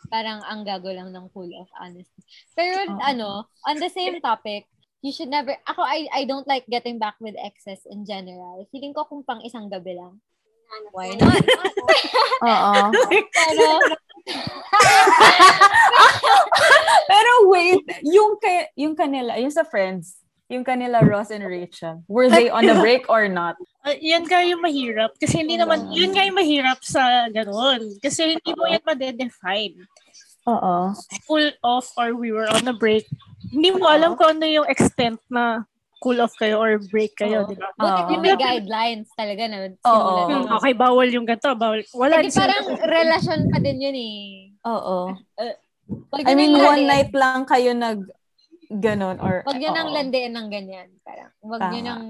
S1: parang ang gago lang ng cool off, honestly. Pero
S3: Oo.
S1: ano, on the same topic, you should never, ako, I, I don't like getting back with exes in general. Feeling ko kung pang isang gabi lang. Why not?
S3: Oo.
S1: Pero,
S3: Pero wait, yung kay, yung kanila, yung sa friends, yung kanila Ross and Rachel, were they on the break or not?
S2: Ah, yan nga yung mahirap. Kasi hindi naman, yun nga yung mahirap sa ganun. Kasi hindi mo yan madedefine.
S3: Oo.
S2: Cool off or we were on a break. Hindi mo alam kung ano yung extent na cool off kayo or break kayo,
S1: Oo.
S2: di ba?
S1: buti may guidelines talaga na
S3: Oo.
S1: sinulat.
S2: Hmm, okay, bawal yung ganito, bawal. Wala.
S1: Hindi parang relasyon pa din yun eh.
S3: Oo.
S1: Wag
S3: I
S1: yun
S3: mean, one
S1: landiin.
S3: night lang kayo nag ganon or
S1: Wag yun ang landiin ng ganyan. Parang, wag
S3: Tama.
S1: yun ang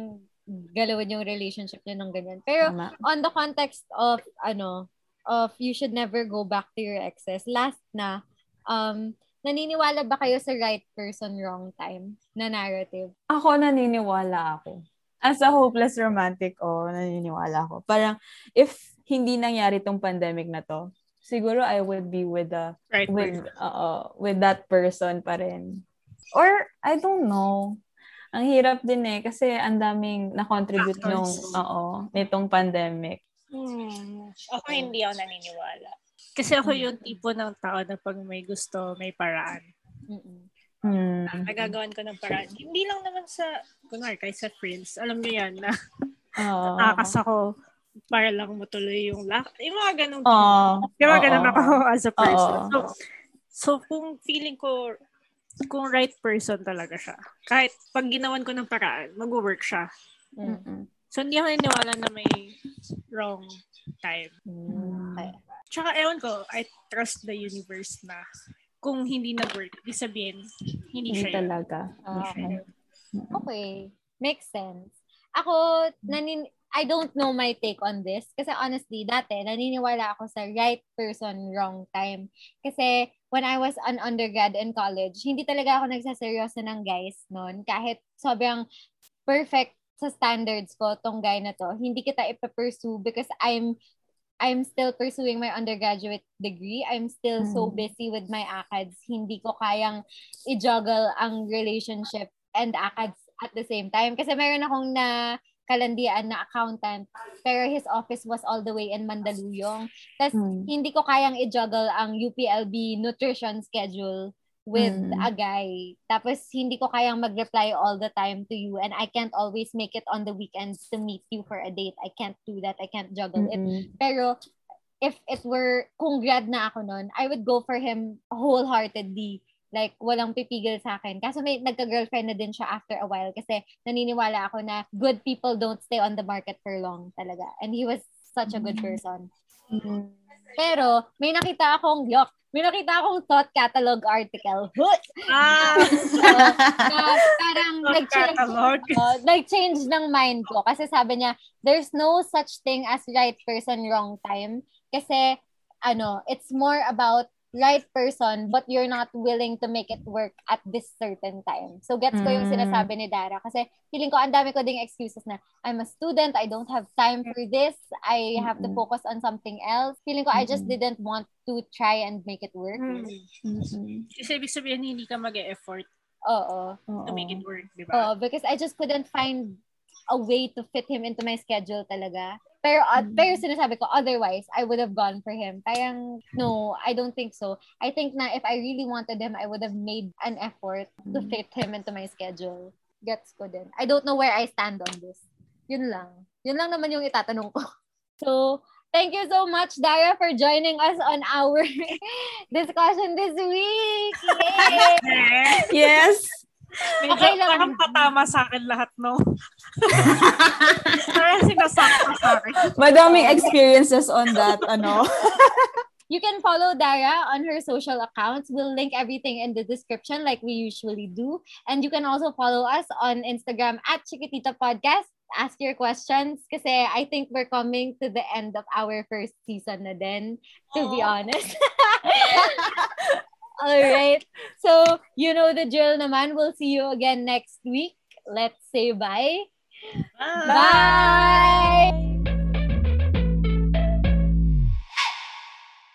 S1: galawin yung relationship nyo ng ganyan. Pero,
S3: Tama.
S1: on the context of, ano, of you should never go back to your exes, last na, um, naniniwala ba kayo sa right person, wrong time na narrative?
S3: Ako naniniwala ako. As a hopeless romantic, oh, naniniwala ako. Parang, if hindi nangyari tong pandemic na to, siguro I would be with the
S2: right.
S3: with uh, with that person pa rin. Or I don't know. Ang hirap din eh kasi ang daming na-contribute
S2: Factors.
S3: nung oo, nitong pandemic.
S2: Hmm. Ako hindi ako naniniwala. Kasi ako yung tipo ng tao na pag may gusto, may paraan.
S1: Mm-mm.
S3: Hmm.
S2: Nagagawan ko ng paraan. Hindi lang naman sa, kunwari, kahit sa friends. Alam niyo yan na
S3: Oo.
S2: takas ako para lang matuloy yung lak. Yung mga ganong
S3: Oo.
S2: Yung mga
S3: Oo.
S2: ganun ako as a person.
S3: Oo.
S2: So, so, kung feeling ko, kung right person talaga siya, kahit pag ginawan ko ng paraan, mag-work siya.
S1: Mm.
S3: Mm-mm.
S2: So, hindi ako naniniwala na may wrong time.
S1: Okay.
S2: Tsaka, ewan ko, I trust the universe na kung hindi nag-work, ibig sabihin, hindi
S3: Hindi
S2: siya yun.
S3: talaga.
S1: Ah,
S3: siya.
S1: okay. Okay. Makes sense. Ako, nanin I don't know my take on this. Kasi honestly, dati, naniniwala ako sa right person, wrong time. Kasi when I was an undergrad in college, hindi talaga ako nagsaseryoso ng guys noon. Kahit sobrang perfect sa standards ko, tong guy na to, hindi kita ipapursue because I'm I'm still pursuing my undergraduate degree. I'm still so
S3: Mm.
S1: busy with my ACADS. Hindi ko kayang i-juggle ang relationship and ACADS at the same time. Kasi meron akong na kalandian na accountant, pero his office was all the way in Mandaluyong. Tapos,
S3: Hmm.
S1: hindi ko kayang i-juggle ang UPLB nutrition schedule with
S3: Hmm.
S1: a guy. Tapos, hindi ko kayang mag-reply all the time to you and I can't always make it on the weekends to meet you for a date. I can't do that. I can't juggle it.
S3: Mm-mm.
S1: Pero, if it were, kung grad na ako nun, I would go for him wholeheartedly. Like, walang pipigil sa akin. Kaso may nagka-girlfriend na din siya after a while kasi naniniwala ako na good people don't stay on the market for long talaga. And he was such a good person. Pero, may nakita akong, yok, may nakita akong thought catalog article.
S2: Ah!
S1: So, na parang nag-change, uh, nag-change ng mind ko. Kasi sabi niya, there's no such thing as right person, wrong time. Kasi, ano, it's more about right person but you're not willing to make it work at this certain time. So gets ko yung
S3: Mm.
S1: sinasabi ni Dara kasi feeling ko ang dami ko ding excuses na I'm a student, I don't have time for this, I have to focus on something else. Feeling ko I just didn't want to try and make it work.
S2: Hmm.
S3: Mm-mm.
S2: Kasi ibig sabihin, hindi ka mag-e-effort
S1: Oo.
S2: to make it work, di
S1: Oh,
S2: ba?
S1: because I just couldn't find a way to fit him into my schedule talaga. Pero, uh,
S3: Mm.
S1: pero sinasabi ko, otherwise, I would have gone for him. Parang, no, I don't think so. I think na if I really wanted him, I would have made an effort to
S3: Mm.
S1: fit him into my schedule. Gets ko din. I don't know where I stand on this. Yun lang. Yun lang naman yung itatanong ko. So, thank you so much, Dara, for joining us on our discussion this week. Yay!
S3: Yes!
S2: Medyo
S1: Okay lang.
S2: parang patama sa akin lahat, no? parang sinasakta sa akin.
S3: Madaming experiences on that, ano.
S1: You can follow Dara on her social accounts. We'll link everything in the description like we usually do. And you can also follow us on Instagram at Chiquitita Podcast. Ask your questions kasi I think we're coming to the end of our first season na din, to be
S2: Aw.
S1: honest. All right. So, you know the drill naman. We'll see you again next week. Let's say bye.
S2: Bye.
S1: Bye!